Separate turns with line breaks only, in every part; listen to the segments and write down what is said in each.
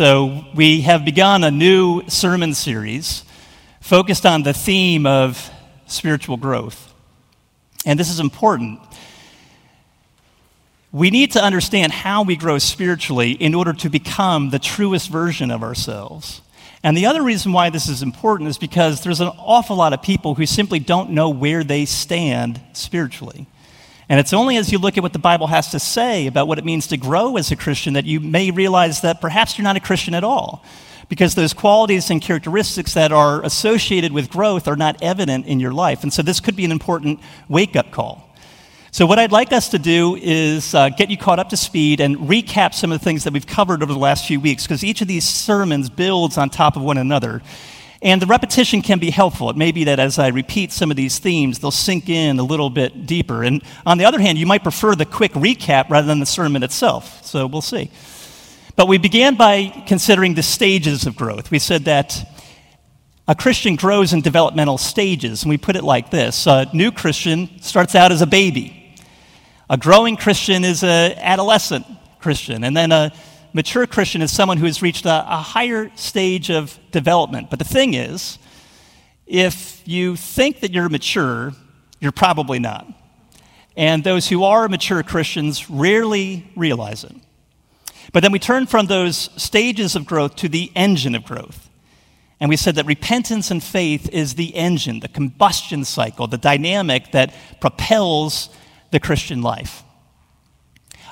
So, we have begun a new sermon series focused on the theme of spiritual growth. And this is important. We need to understand how we grow spiritually in order to become the truest version of ourselves. And the other reason why this is important is because there's an awful lot of people who simply don't know where they stand spiritually. And it's only as you look at what the Bible has to say about what it means to grow as a Christian that you may realize that perhaps you're not a Christian at all. Because those qualities and characteristics that are associated with growth are not evident in your life. And so this could be an important wake up call. So, what I'd like us to do is uh, get you caught up to speed and recap some of the things that we've covered over the last few weeks, because each of these sermons builds on top of one another. And the repetition can be helpful. It may be that as I repeat some of these themes, they'll sink in a little bit deeper. And on the other hand, you might prefer the quick recap rather than the sermon itself. So we'll see. But we began by considering the stages of growth. We said that a Christian grows in developmental stages, and we put it like this A new Christian starts out as a baby, a growing Christian is an adolescent Christian, and then a mature Christian is someone who has reached a, a higher stage of development. But the thing is, if you think that you're mature, you're probably not. And those who are mature Christians rarely realize it. But then we turn from those stages of growth to the engine of growth. And we said that repentance and faith is the engine, the combustion cycle, the dynamic that propels the Christian life.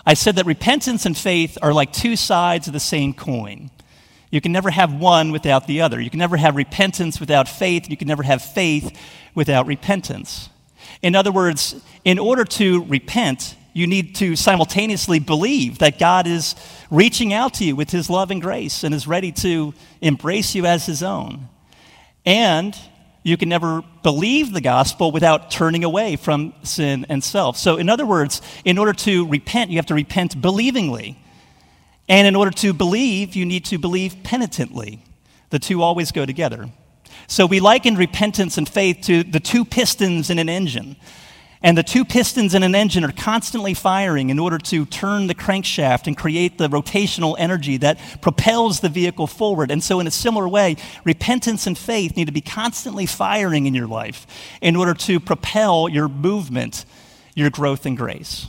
I said that repentance and faith are like two sides of the same coin. You can never have one without the other. You can never have repentance without faith. You can never have faith without repentance. In other words, in order to repent, you need to simultaneously believe that God is reaching out to you with his love and grace and is ready to embrace you as his own. And you can never believe the gospel without turning away from sin and self. So, in other words, in order to repent, you have to repent believingly. And in order to believe, you need to believe penitently. The two always go together. So, we liken repentance and faith to the two pistons in an engine. And the two pistons in an engine are constantly firing in order to turn the crankshaft and create the rotational energy that propels the vehicle forward. And so, in a similar way, repentance and faith need to be constantly firing in your life in order to propel your movement, your growth and grace.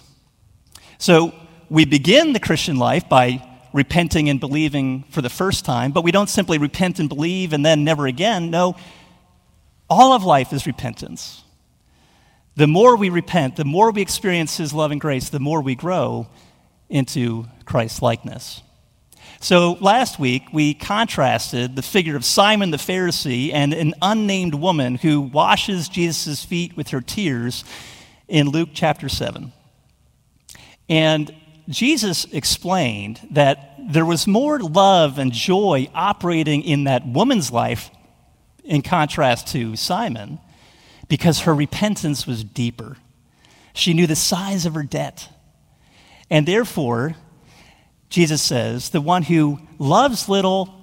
So, we begin the Christian life by repenting and believing for the first time, but we don't simply repent and believe and then never again. No, all of life is repentance. The more we repent, the more we experience His love and grace, the more we grow into Christ's likeness. So last week, we contrasted the figure of Simon the Pharisee and an unnamed woman who washes Jesus' feet with her tears in Luke chapter 7. And Jesus explained that there was more love and joy operating in that woman's life in contrast to Simon because her repentance was deeper. She knew the size of her debt. And therefore, Jesus says, the one who loves little,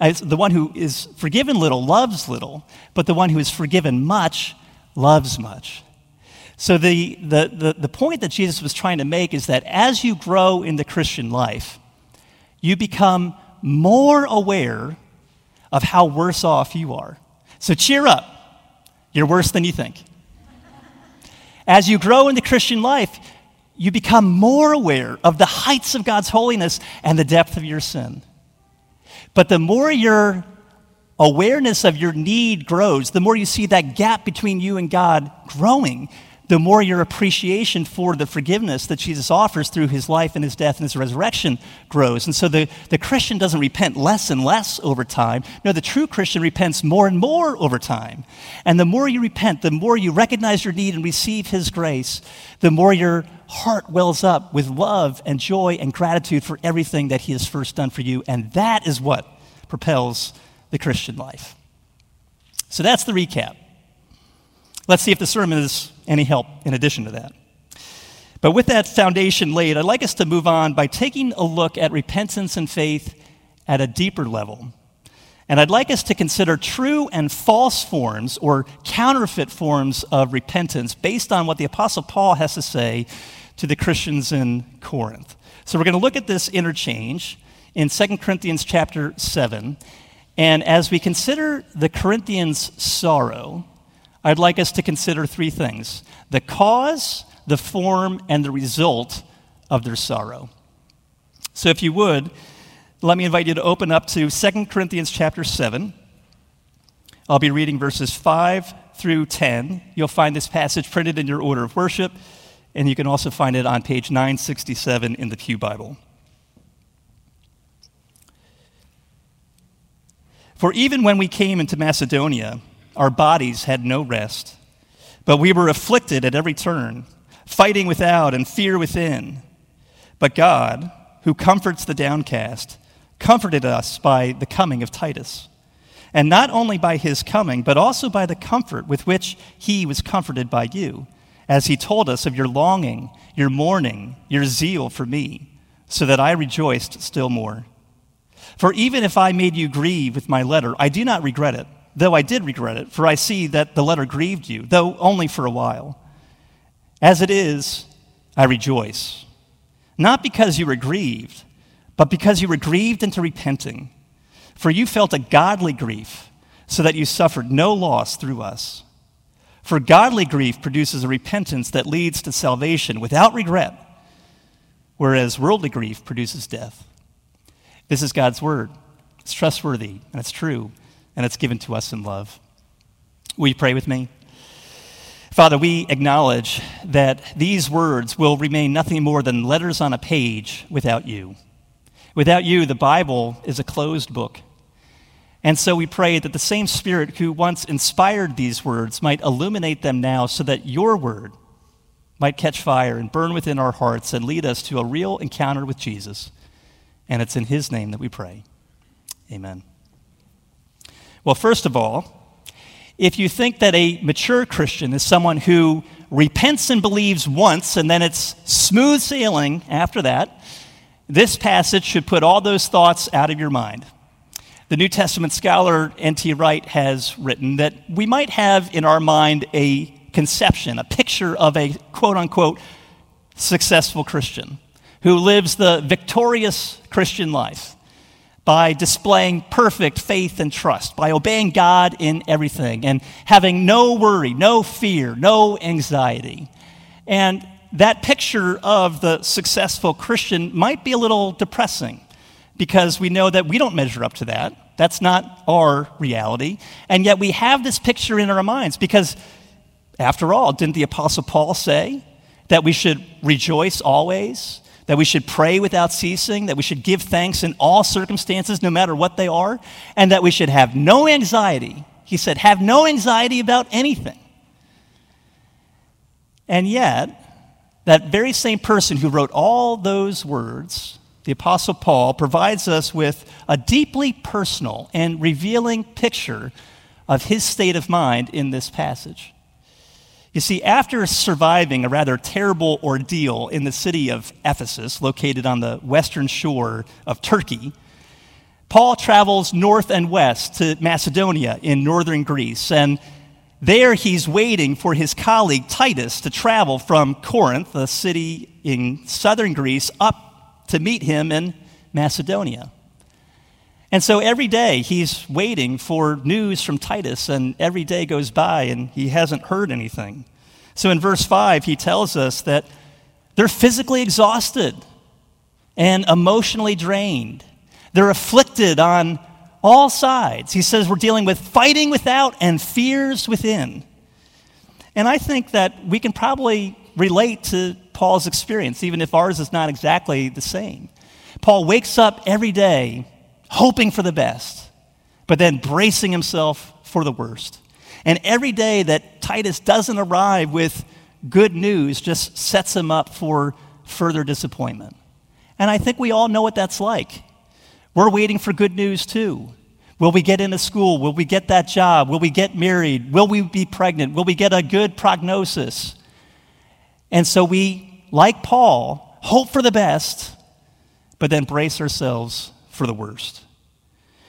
uh, the one who is forgiven little loves little, but the one who is forgiven much loves much. So, the, the, the, the point that Jesus was trying to make is that as you grow in the Christian life, you become more aware of how worse off you are. So, cheer up. You're worse than you think. As you grow in the Christian life, you become more aware of the heights of God's holiness and the depth of your sin. But the more your awareness of your need grows, the more you see that gap between you and God growing, the more your appreciation for the forgiveness that Jesus offers through his life and his death and his resurrection grows. And so the, the Christian doesn't repent less and less over time. No, the true Christian repents more and more over time. And the more you repent, the more you recognize your need and receive his grace, the more your heart wells up with love and joy and gratitude for everything that he has first done for you. And that is what propels the Christian life. So that's the recap. Let's see if the sermon is any help in addition to that. But with that foundation laid, I'd like us to move on by taking a look at repentance and faith at a deeper level. And I'd like us to consider true and false forms or counterfeit forms of repentance based on what the Apostle Paul has to say to the Christians in Corinth. So we're going to look at this interchange in 2 Corinthians chapter 7. And as we consider the Corinthians' sorrow, I'd like us to consider three things the cause, the form, and the result of their sorrow. So if you would, let me invite you to open up to 2 Corinthians chapter 7. I'll be reading verses 5 through 10. You'll find this passage printed in your order of worship, and you can also find it on page 967 in the Pew Bible. For even when we came into Macedonia, our bodies had no rest, but we were afflicted at every turn, fighting without and fear within. But God, who comforts the downcast, comforted us by the coming of Titus. And not only by his coming, but also by the comfort with which he was comforted by you, as he told us of your longing, your mourning, your zeal for me, so that I rejoiced still more. For even if I made you grieve with my letter, I do not regret it, though I did regret it, for I see that the letter grieved you, though only for a while. As it is, I rejoice, not because you were grieved, but because you were grieved into repenting. For you felt a godly grief, so that you suffered no loss through us. For godly grief produces a repentance that leads to salvation without regret, whereas worldly grief produces death. This is God's word. It's trustworthy, and it's true, and it's given to us in love. Will you pray with me? Father, we acknowledge that these words will remain nothing more than letters on a page without you. Without you, the Bible is a closed book. And so we pray that the same Spirit who once inspired these words might illuminate them now so that your word might catch fire and burn within our hearts and lead us to a real encounter with Jesus. And it's in his name that we pray. Amen. Well, first of all, if you think that a mature Christian is someone who repents and believes once and then it's smooth sailing after that, this passage should put all those thoughts out of your mind. The New Testament scholar N.T. Wright has written that we might have in our mind a conception, a picture of a quote unquote successful Christian who lives the victorious Christian life by displaying perfect faith and trust, by obeying God in everything, and having no worry, no fear, no anxiety. And that picture of the successful Christian might be a little depressing because we know that we don't measure up to that. That's not our reality. And yet we have this picture in our minds because, after all, didn't the Apostle Paul say that we should rejoice always, that we should pray without ceasing, that we should give thanks in all circumstances, no matter what they are, and that we should have no anxiety? He said, have no anxiety about anything. And yet, that very same person who wrote all those words, the Apostle Paul, provides us with a deeply personal and revealing picture of his state of mind in this passage. You see, after surviving a rather terrible ordeal in the city of Ephesus, located on the western shore of Turkey, Paul travels north and west to Macedonia in northern Greece. And there, he's waiting for his colleague Titus to travel from Corinth, a city in southern Greece, up to meet him in Macedonia. And so every day he's waiting for news from Titus, and every day goes by and he hasn't heard anything. So in verse 5, he tells us that they're physically exhausted and emotionally drained. They're afflicted on all sides. He says we're dealing with fighting without and fears within. And I think that we can probably relate to Paul's experience, even if ours is not exactly the same. Paul wakes up every day hoping for the best, but then bracing himself for the worst. And every day that Titus doesn't arrive with good news just sets him up for further disappointment. And I think we all know what that's like. We're waiting for good news too. Will we get into school? Will we get that job? Will we get married? Will we be pregnant? Will we get a good prognosis? And so we, like Paul, hope for the best, but then brace ourselves for the worst.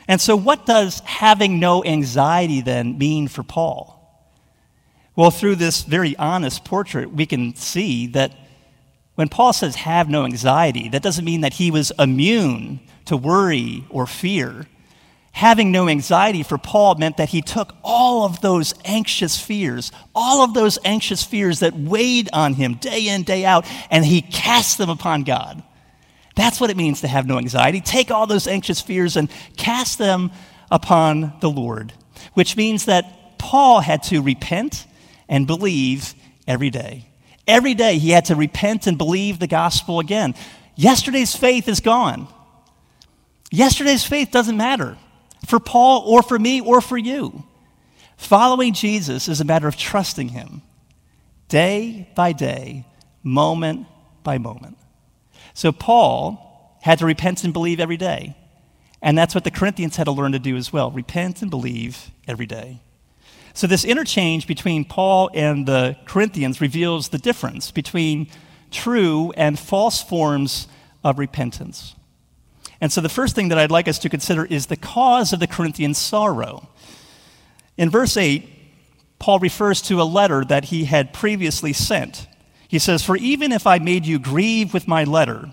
And so, what does having no anxiety then mean for Paul? Well, through this very honest portrait, we can see that when Paul says have no anxiety, that doesn't mean that he was immune to worry or fear. Having no anxiety for Paul meant that he took all of those anxious fears, all of those anxious fears that weighed on him day in, day out, and he cast them upon God. That's what it means to have no anxiety. Take all those anxious fears and cast them upon the Lord, which means that Paul had to repent and believe every day. Every day he had to repent and believe the gospel again. Yesterday's faith is gone. Yesterday's faith doesn't matter for Paul or for me or for you. Following Jesus is a matter of trusting him day by day, moment by moment. So Paul had to repent and believe every day. And that's what the Corinthians had to learn to do as well repent and believe every day. So, this interchange between Paul and the Corinthians reveals the difference between true and false forms of repentance. And so, the first thing that I'd like us to consider is the cause of the Corinthian sorrow. In verse 8, Paul refers to a letter that he had previously sent. He says, For even if I made you grieve with my letter,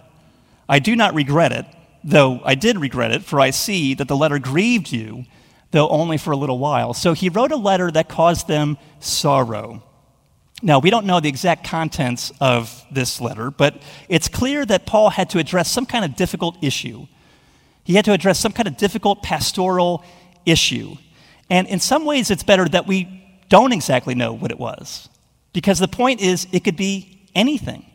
I do not regret it, though I did regret it, for I see that the letter grieved you though only for a little while. So he wrote a letter that caused them sorrow. Now, we don't know the exact contents of this letter, but it's clear that Paul had to address some kind of difficult issue. He had to address some kind of difficult pastoral issue. And in some ways, it's better that we don't exactly know what it was, because the point is, it could be anything.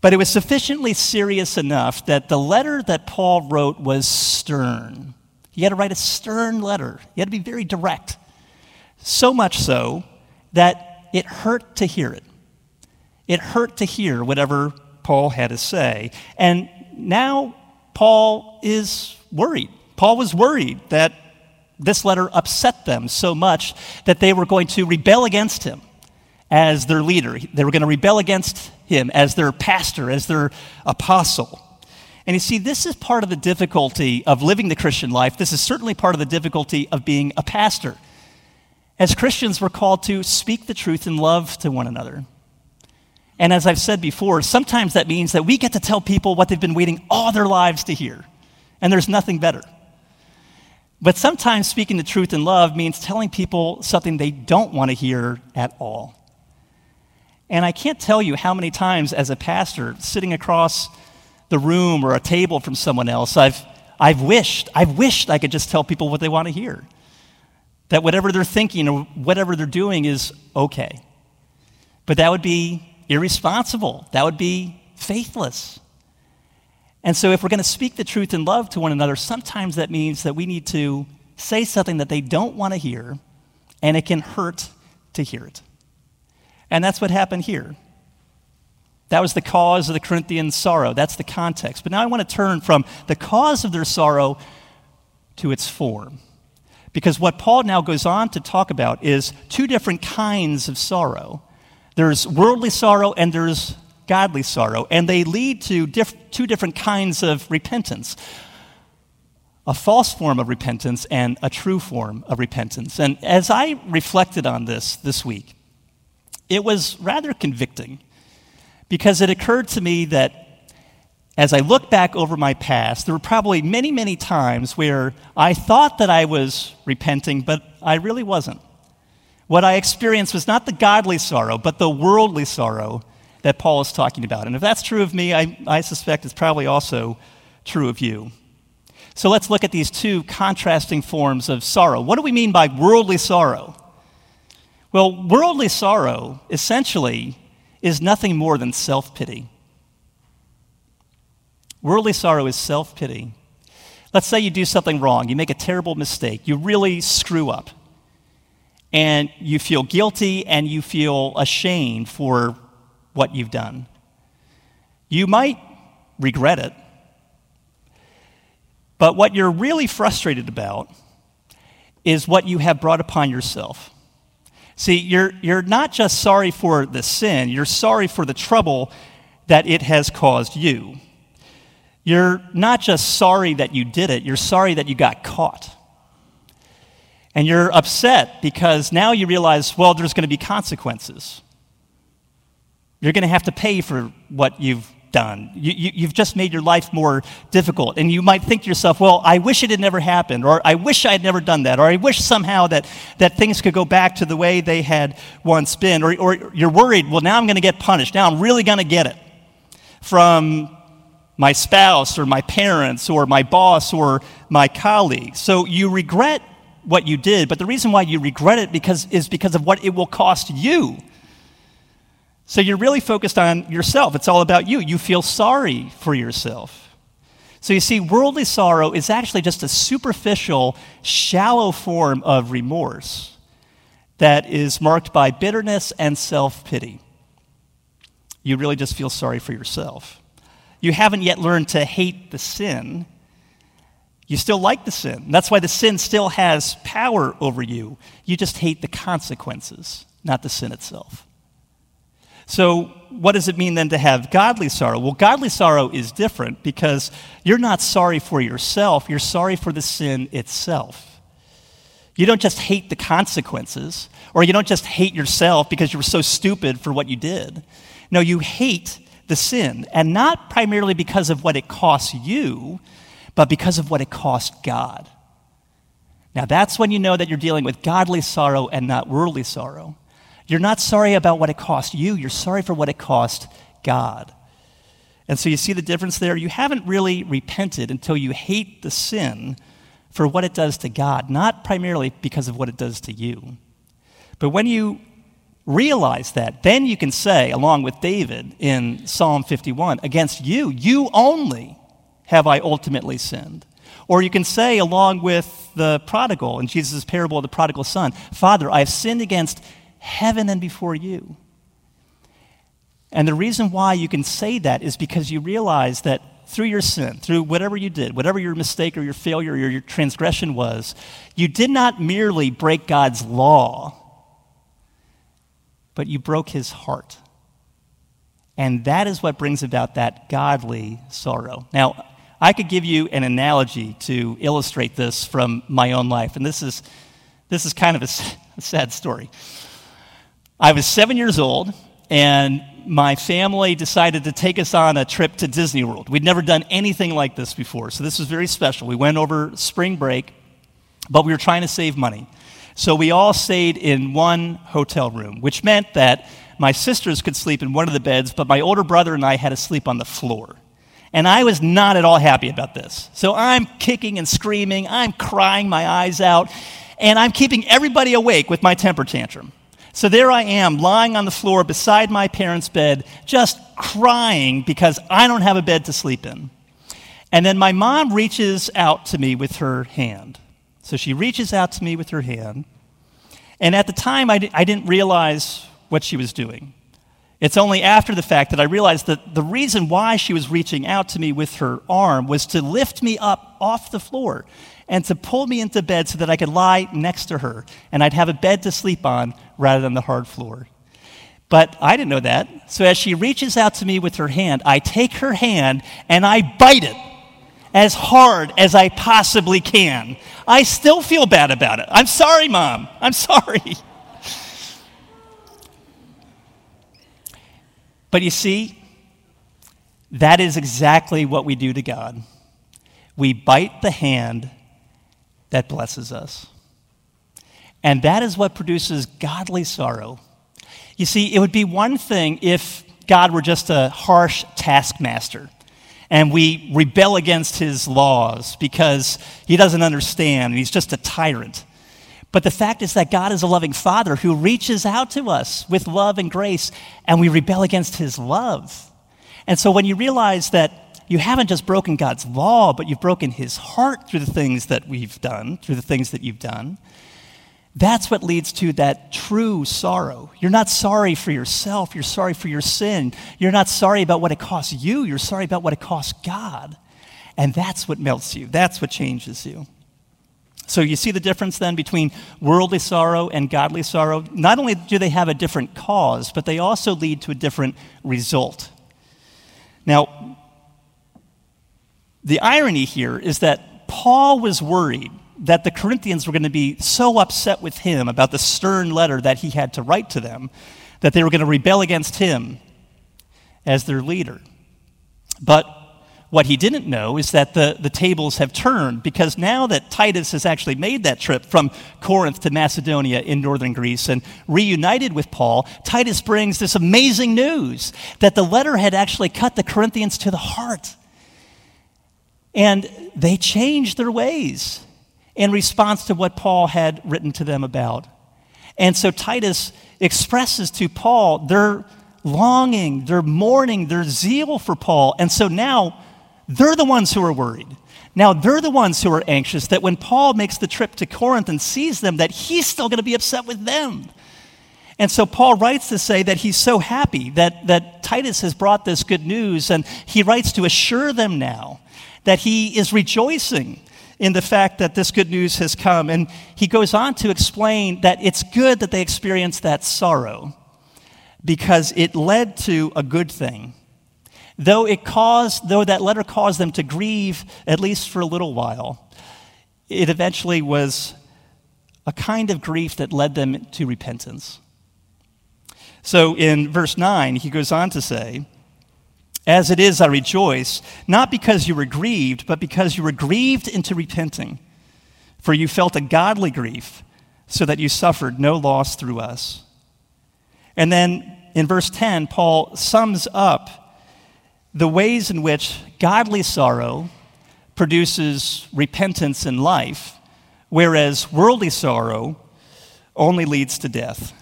But it was sufficiently serious enough that the letter that Paul wrote was stern. He had to write a stern letter. He had to be very direct. So much so that it hurt to hear it. It hurt to hear whatever Paul had to say. And now Paul is worried. Paul was worried that this letter upset them so much that they were going to rebel against him as their leader. They were going to rebel against him as their pastor, as their apostle. And you see, this is part of the difficulty of living the Christian life. This is certainly part of the difficulty of being a pastor. As Christians, we're called to speak the truth in love to one another. And as I've said before, sometimes that means that we get to tell people what they've been waiting all their lives to hear. And there's nothing better. But sometimes speaking the truth in love means telling people something they don't want to hear at all. And I can't tell you how many times, as a pastor, sitting across the room or a table from someone else. I've, I've wished, I've wished I could just tell people what they want to hear. That whatever they're thinking or whatever they're doing is okay. But that would be irresponsible. That would be faithless. And so, if we're going to speak the truth in love to one another, sometimes that means that we need to say something that they don't want to hear, and it can hurt to hear it. And that's what happened here. That was the cause of the Corinthian sorrow. That's the context. But now I want to turn from the cause of their sorrow to its form. Because what Paul now goes on to talk about is two different kinds of sorrow there's worldly sorrow and there's godly sorrow, and they lead to diff- two different kinds of repentance a false form of repentance and a true form of repentance. And as I reflected on this this week, it was rather convicting because it occurred to me that as I look back over my past, there were probably many, many times where I thought that I was repenting, but I really wasn't. What I experienced was not the godly sorrow, but the worldly sorrow that Paul is talking about. And if that's true of me, I, I suspect it's probably also true of you. So let's look at these two contrasting forms of sorrow. What do we mean by worldly sorrow? Well, worldly sorrow essentially is nothing more than self pity. Worldly sorrow is self pity. Let's say you do something wrong, you make a terrible mistake, you really screw up, and you feel guilty and you feel ashamed for what you've done. You might regret it, but what you're really frustrated about is what you have brought upon yourself. See, you're, you're not just sorry for the sin, you're sorry for the trouble that it has caused you. You're not just sorry that you did it, you're sorry that you got caught. And you're upset because now you realize, well, there's going to be consequences. You're going to have to pay for what you've done. You, have just made your life more difficult. And you might think to yourself, well, I wish it had never happened, or I wish I had never done that, or I wish somehow that, that things could go back to the way they had once been. Or, or you're worried, well, now I'm going to get punished. Now I'm really going to get it from my spouse, or my parents, or my boss, or my colleagues. So you regret what you did, but the reason why you regret it because, is because of what it will cost you. So you're really focused on yourself. It's all about you. You feel sorry for yourself. So you see, worldly sorrow is actually just a superficial, shallow form of remorse that is marked by bitterness and self pity. You really just feel sorry for yourself. You haven't yet learned to hate the sin. You still like the sin. That's why the sin still has power over you. You just hate the consequences, not the sin itself. So, what does it mean then to have godly sorrow? Well, godly sorrow is different because you're not sorry for yourself, you're sorry for the sin itself. You don't just hate the consequences, or you don't just hate yourself because you were so stupid for what you did. No, you hate the sin, and not primarily because of what it costs you, but because of what it cost God. Now, that's when you know that you're dealing with godly sorrow and not worldly sorrow. You're not sorry about what it cost you, you're sorry for what it cost God. And so you see the difference there? You haven't really repented until you hate the sin for what it does to God, not primarily because of what it does to you. But when you realize that, then you can say, along with David in Psalm 51, against you, you only have I ultimately sinned. Or you can say, along with the prodigal in Jesus' parable of the prodigal son, Father, I have sinned against heaven and before you. And the reason why you can say that is because you realize that through your sin, through whatever you did, whatever your mistake or your failure or your transgression was, you did not merely break God's law, but you broke his heart. And that is what brings about that godly sorrow. Now, I could give you an analogy to illustrate this from my own life, and this is, this is kind of a, a sad story. I was seven years old, and my family decided to take us on a trip to Disney World. We'd never done anything like this before, so this was very special. We went over spring break, but we were trying to save money. So we all stayed in one hotel room, which meant that my sisters could sleep in one of the beds, but my older brother and I had to sleep on the floor. And I was not at all happy about this. So I'm kicking and screaming, I'm crying my eyes out, and I'm keeping everybody awake with my temper tantrum. So there I am, lying on the floor beside my parents' bed, just crying because I don't have a bed to sleep in. And then my mom reaches out to me with her hand. So she reaches out to me with her hand. And at the time, I, di- I didn't realize what she was doing. It's only after the fact that I realized that the reason why she was reaching out to me with her arm was to lift me up off the floor and to pull me into bed so that I could lie next to her and I'd have a bed to sleep on rather than the hard floor. But I didn't know that. So as she reaches out to me with her hand, I take her hand and I bite it as hard as I possibly can. I still feel bad about it. I'm sorry, Mom. I'm sorry. But you see, that is exactly what we do to God. We bite the hand that blesses us. And that is what produces godly sorrow. You see, it would be one thing if God were just a harsh taskmaster and we rebel against his laws because he doesn't understand and he's just a tyrant. But the fact is that God is a loving father who reaches out to us with love and grace, and we rebel against his love. And so when you realize that you haven't just broken God's law, but you've broken his heart through the things that we've done, through the things that you've done. That's what leads to that true sorrow. You're not sorry for yourself, you're sorry for your sin. You're not sorry about what it costs you, you're sorry about what it costs God. And that's what melts you, that's what changes you. So you see the difference then between worldly sorrow and godly sorrow? Not only do they have a different cause, but they also lead to a different result. Now, the irony here is that Paul was worried that the Corinthians were going to be so upset with him about the stern letter that he had to write to them that they were going to rebel against him as their leader. But what he didn't know is that the, the tables have turned because now that Titus has actually made that trip from Corinth to Macedonia in northern Greece and reunited with Paul, Titus brings this amazing news that the letter had actually cut the Corinthians to the heart. And they changed their ways in response to what Paul had written to them about. And so Titus expresses to Paul their longing, their mourning, their zeal for Paul. And so now, they're the ones who are worried. Now they're the ones who are anxious that when Paul makes the trip to Corinth and sees them, that he's still going to be upset with them. And so Paul writes to say that he's so happy that, that Titus has brought this good news, and he writes to assure them now that he is rejoicing in the fact that this good news has come. And he goes on to explain that it's good that they experienced that sorrow because it led to a good thing. Though it caused, though that letter caused them to grieve, at least for a little while, it eventually was a kind of grief that led them to repentance. So in verse 9, he goes on to say, As it is, I rejoice, not because you were grieved, but because you were grieved into repenting. For you felt a godly grief, so that you suffered no loss through us. And then in verse 10, Paul sums up the ways in which godly sorrow produces repentance in life, whereas worldly sorrow only leads to death.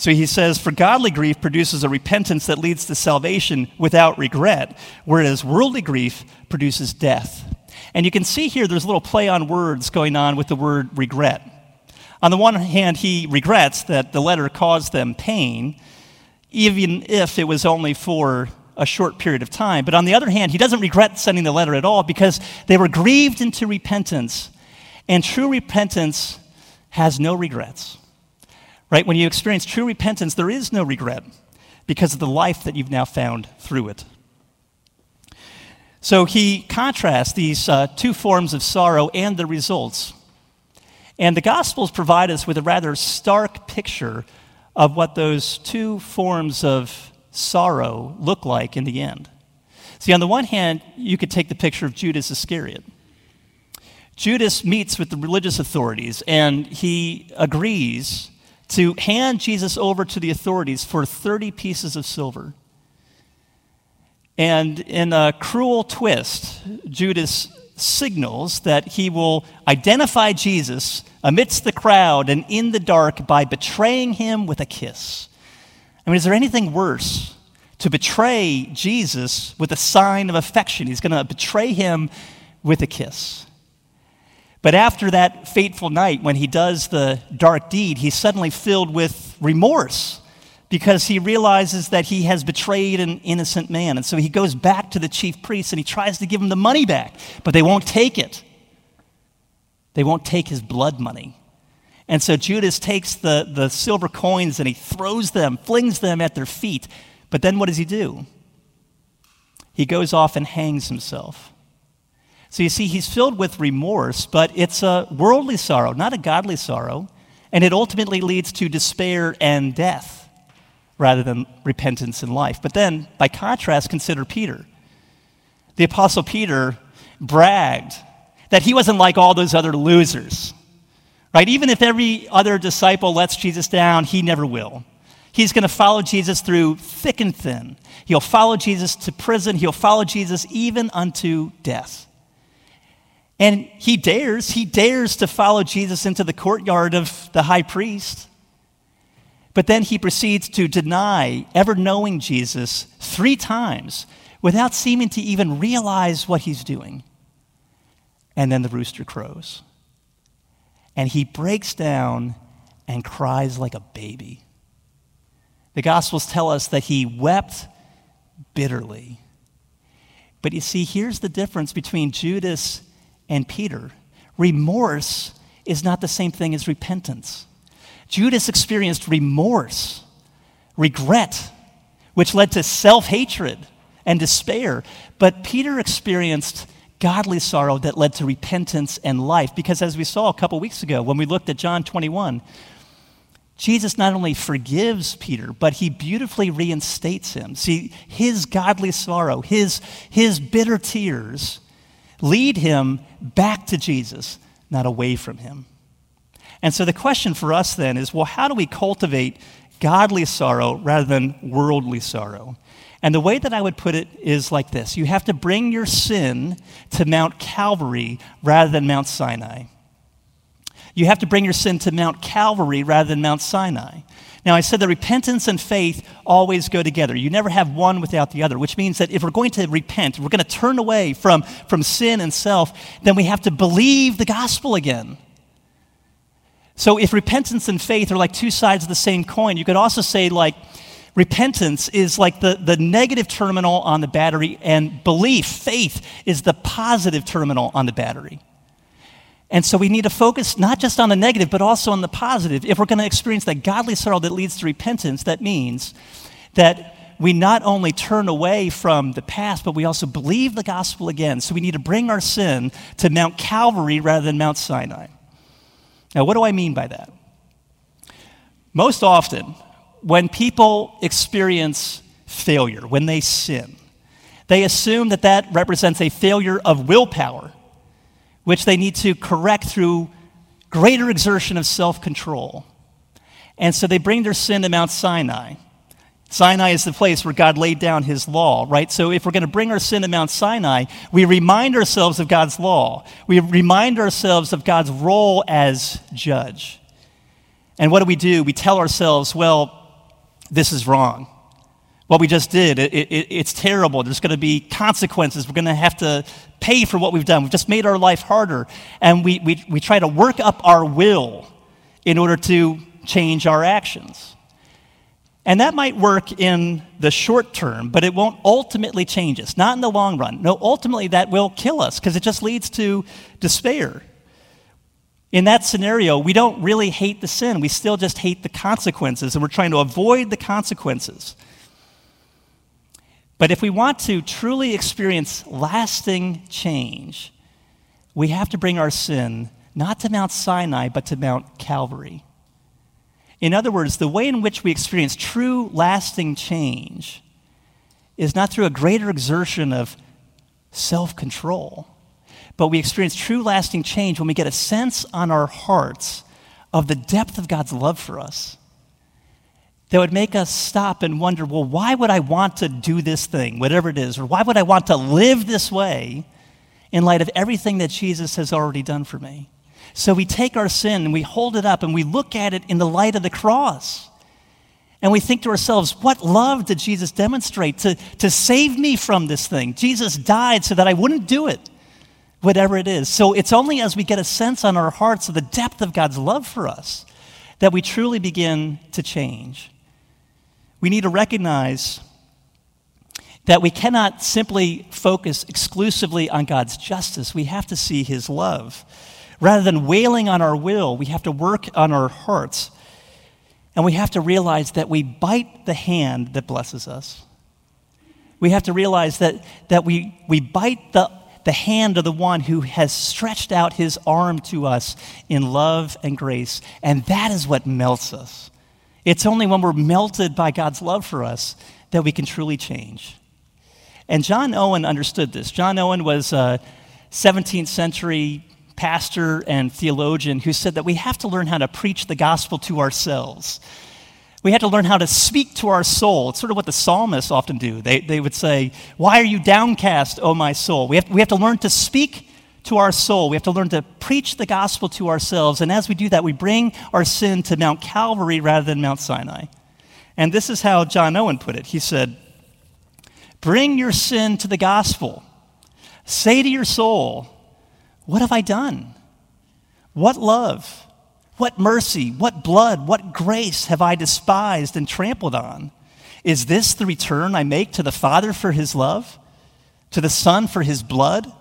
So he says, For godly grief produces a repentance that leads to salvation without regret, whereas worldly grief produces death. And you can see here there's a little play on words going on with the word regret. On the one hand, he regrets that the letter caused them pain, even if it was only for a short period of time. But on the other hand, he doesn't regret sending the letter at all because they were grieved into repentance. And true repentance has no regrets. Right? When you experience true repentance, there is no regret because of the life that you've now found through it. So he contrasts these uh, two forms of sorrow and the results. And the Gospels provide us with a rather stark picture of what those two forms of sorrow look like in the end? See, on the one hand, you could take the picture of Judas Iscariot. Judas meets with the religious authorities and he agrees to hand Jesus over to the authorities for 30 pieces of silver. And in a cruel twist, Judas signals that he will identify Jesus amidst the crowd and in the dark by betraying him with a kiss. I mean, is there anything worse to betray Jesus with a sign of affection? He's going to betray him with a kiss. But after that fateful night, when he does the dark deed, he's suddenly filled with remorse because he realizes that he has betrayed an innocent man. And so he goes back to the chief priests and he tries to give him the money back, but they won't take it. They won't take his blood money. And so Judas takes the, the silver coins and he throws them, flings them at their feet. But then what does he do? He goes off and hangs himself. So you see, he's filled with remorse, but it's a worldly sorrow, not a godly sorrow. And it ultimately leads to despair and death rather than repentance and life. But then, by contrast, consider Peter. The Apostle Peter bragged that he wasn't like all those other losers Right? Even if every other disciple lets Jesus down, he never will. He's going to follow Jesus through thick and thin. He'll follow Jesus to prison. He'll follow Jesus even unto death. And he dares, he dares to follow Jesus into the courtyard of the high priest. But then he proceeds to deny ever knowing Jesus three times without seeming to even realize what he's doing. And then the rooster crows and he breaks down and cries like a baby. The Gospels tell us that he wept bitterly. But you see, here's the difference between Judas and Peter remorse is not the same thing as repentance. Judas experienced remorse, regret, which led to self hatred and despair. But Peter experienced godly sorrow that led to repentance and life. Because as we saw a couple weeks ago when we looked at John 21, Jesus not only forgives Peter, but he beautifully reinstates him. See, his godly sorrow, his, his bitter tears lead him back to Jesus, not away from him. And so the question for us then is well, how do we cultivate godly sorrow rather than worldly sorrow? And the way that I would put it is like this you have to bring your sin to Mount Calvary rather than Mount Sinai. You have to bring your sin to Mount Calvary rather than Mount Sinai. Now, I said that repentance and faith always go together. You never have one without the other, which means that if we're going to repent, we're going to turn away from, from sin and self, then we have to believe the gospel again. So, if repentance and faith are like two sides of the same coin, you could also say, like, repentance is like the, the negative terminal on the battery, and belief, faith, is the positive terminal on the battery. And so we need to focus not just on the negative, but also on the positive. If we're going to experience that godly sorrow that leads to repentance, that means that we not only turn away from the past, but we also believe the gospel again. So we need to bring our sin to Mount Calvary rather than Mount Sinai. Now, what do I mean by that? Most often, when people experience failure, when they sin, they assume that that represents a failure of willpower which they need to correct through greater exertion of self control. And so they bring their sin to Mount Sinai. Sinai is the place where God laid down his law, right? So if we're going to bring our sin to Mount Sinai, we remind ourselves of God's law. We remind ourselves of God's role as judge. And what do we do? We tell ourselves, well, this is wrong. What we just did, it, it, it's terrible. There's going to be consequences. We're going to have to pay for what we've done. We've just made our life harder. And we, we, we try to work up our will in order to change our actions. And that might work in the short term, but it won't ultimately change us, not in the long run. No, ultimately, that will kill us because it just leads to despair. In that scenario, we don't really hate the sin, we still just hate the consequences, and we're trying to avoid the consequences. But if we want to truly experience lasting change, we have to bring our sin not to Mount Sinai, but to Mount Calvary. In other words, the way in which we experience true lasting change is not through a greater exertion of self control, but we experience true lasting change when we get a sense on our hearts of the depth of God's love for us that would make us stop and wonder well, why would I want to do this thing, whatever it is, or why would I want to live this way in light of everything that Jesus has already done for me? So we take our sin and we hold it up and we look at it in the light of the cross. And we think to ourselves, what love did Jesus demonstrate to, to save me from this thing? Jesus died so that I wouldn't do it, whatever it is. So it's only as we get a sense on our hearts of the depth of God's love for us that we truly begin to change we need to recognize that we cannot simply focus exclusively on God's justice. We have to see His love. Rather than wailing on our will, we have to work on our hearts. And we have to realize that we bite the hand that blesses us. We have to realize that, that we, we bite the, the hand of the one who has stretched out his arm to us in love and grace. And that is what melts us. It's only when we're melted by God's love for us that we can truly change. And John Owen understood this. John Owen was a 17th century pastor and theologian who said that we have to learn how to preach the gospel to ourselves. We have to learn how to speak to our soul. It's sort of what the psalmists often do. They, they would say, Why are you downcast, O my soul? We have, we have to learn to speak to our soul. We have to learn to preach the gospel to ourselves. And as we do that, we bring our sin to Mount Calvary rather than Mount Sinai. And this is how John Owen put it. He said, Bring your sin to the gospel. Say to your soul, What have I done? What love, what mercy, what blood, what grace have I despised and trampled on? Is this the return I make to the Father for his love, to the Son for his blood?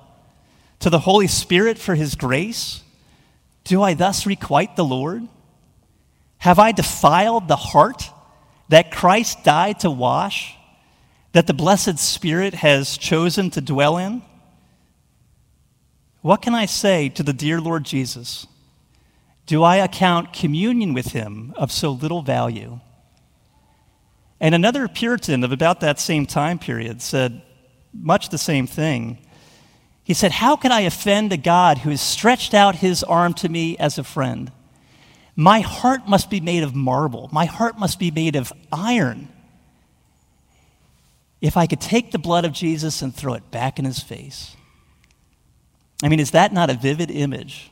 To the Holy Spirit for his grace? Do I thus requite the Lord? Have I defiled the heart that Christ died to wash, that the blessed Spirit has chosen to dwell in? What can I say to the dear Lord Jesus? Do I account communion with him of so little value? And another Puritan of about that same time period said much the same thing. He said, How can I offend a God who has stretched out his arm to me as a friend? My heart must be made of marble, my heart must be made of iron. If I could take the blood of Jesus and throw it back in his face. I mean, is that not a vivid image?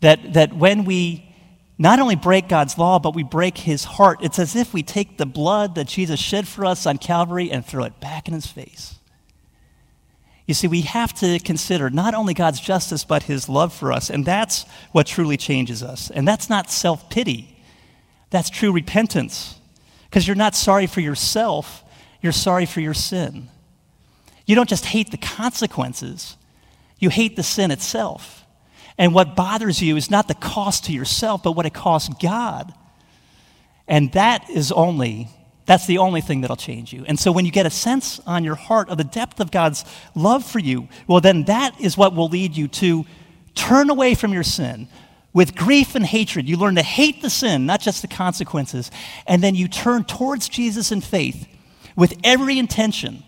That, that when we not only break God's law, but we break his heart. It's as if we take the blood that Jesus shed for us on Calvary and throw it back in his face. You see, we have to consider not only God's justice, but his love for us. And that's what truly changes us. And that's not self pity, that's true repentance. Because you're not sorry for yourself, you're sorry for your sin. You don't just hate the consequences, you hate the sin itself. And what bothers you is not the cost to yourself, but what it costs God. And that is only, that's the only thing that'll change you. And so when you get a sense on your heart of the depth of God's love for you, well, then that is what will lead you to turn away from your sin. With grief and hatred, you learn to hate the sin, not just the consequences. And then you turn towards Jesus in faith with every intention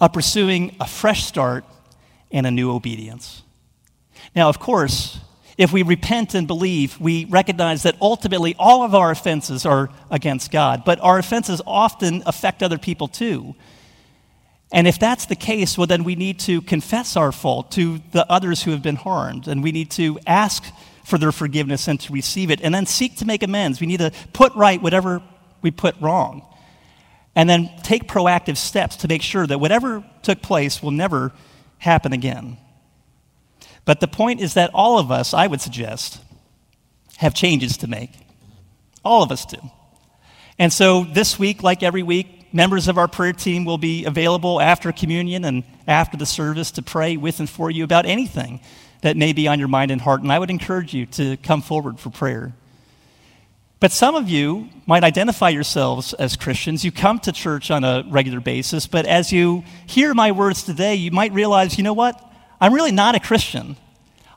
of pursuing a fresh start and a new obedience. Now, of course, if we repent and believe, we recognize that ultimately all of our offenses are against God, but our offenses often affect other people too. And if that's the case, well, then we need to confess our fault to the others who have been harmed, and we need to ask for their forgiveness and to receive it, and then seek to make amends. We need to put right whatever we put wrong, and then take proactive steps to make sure that whatever took place will never happen again. But the point is that all of us, I would suggest, have changes to make. All of us do. And so this week, like every week, members of our prayer team will be available after communion and after the service to pray with and for you about anything that may be on your mind and heart. And I would encourage you to come forward for prayer. But some of you might identify yourselves as Christians. You come to church on a regular basis, but as you hear my words today, you might realize, you know what? I'm really not a Christian.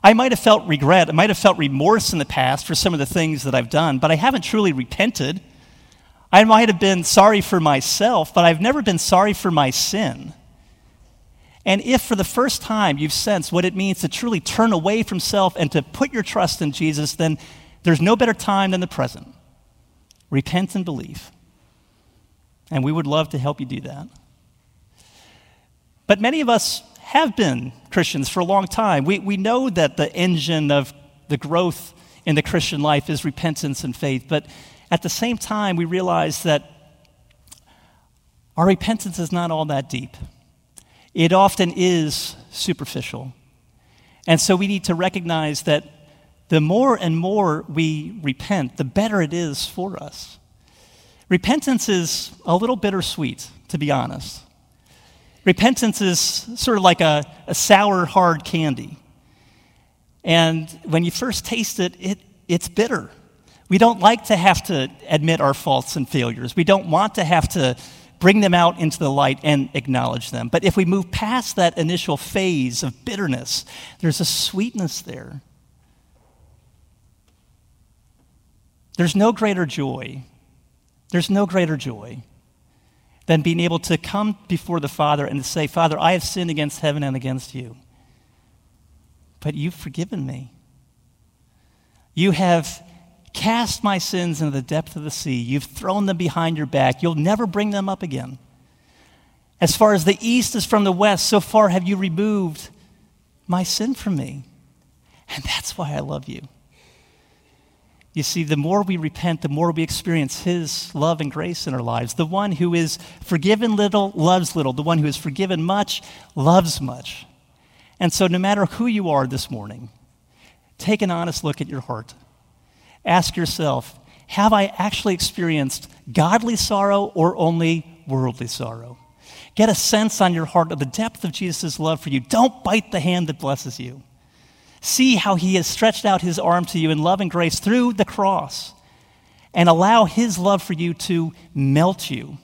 I might have felt regret, I might have felt remorse in the past for some of the things that I've done, but I haven't truly repented. I might have been sorry for myself, but I've never been sorry for my sin. And if for the first time you've sensed what it means to truly turn away from self and to put your trust in Jesus, then there's no better time than the present. Repent and believe. And we would love to help you do that. But many of us have been Christians for a long time. We, we know that the engine of the growth in the Christian life is repentance and faith, but at the same time, we realize that our repentance is not all that deep. It often is superficial. And so we need to recognize that the more and more we repent, the better it is for us. Repentance is a little bittersweet, to be honest. Repentance is sort of like a, a sour, hard candy. And when you first taste it, it, it's bitter. We don't like to have to admit our faults and failures. We don't want to have to bring them out into the light and acknowledge them. But if we move past that initial phase of bitterness, there's a sweetness there. There's no greater joy. There's no greater joy than being able to come before the Father and to say, Father, I have sinned against heaven and against you. But you've forgiven me. You have cast my sins into the depth of the sea. You've thrown them behind your back. You'll never bring them up again. As far as the east is from the west, so far have you removed my sin from me. And that's why I love you. You see, the more we repent, the more we experience His love and grace in our lives. The one who is forgiven little loves little. The one who is forgiven much loves much. And so, no matter who you are this morning, take an honest look at your heart. Ask yourself Have I actually experienced godly sorrow or only worldly sorrow? Get a sense on your heart of the depth of Jesus' love for you. Don't bite the hand that blesses you. See how he has stretched out his arm to you in love and grace through the cross. And allow his love for you to melt you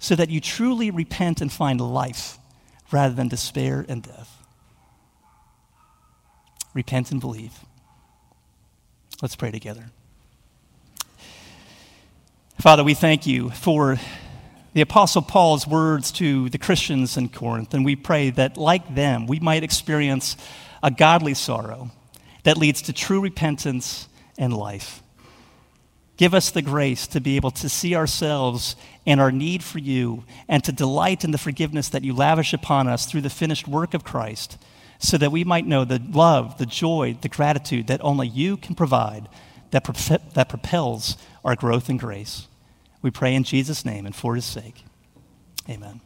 so that you truly repent and find life rather than despair and death. Repent and believe. Let's pray together. Father, we thank you for the Apostle Paul's words to the Christians in Corinth, and we pray that, like them, we might experience a godly sorrow that leads to true repentance and life. Give us the grace to be able to see ourselves and our need for you and to delight in the forgiveness that you lavish upon us through the finished work of Christ so that we might know the love, the joy, the gratitude that only you can provide that, that propels our growth in grace. We pray in Jesus' name and for his sake. Amen.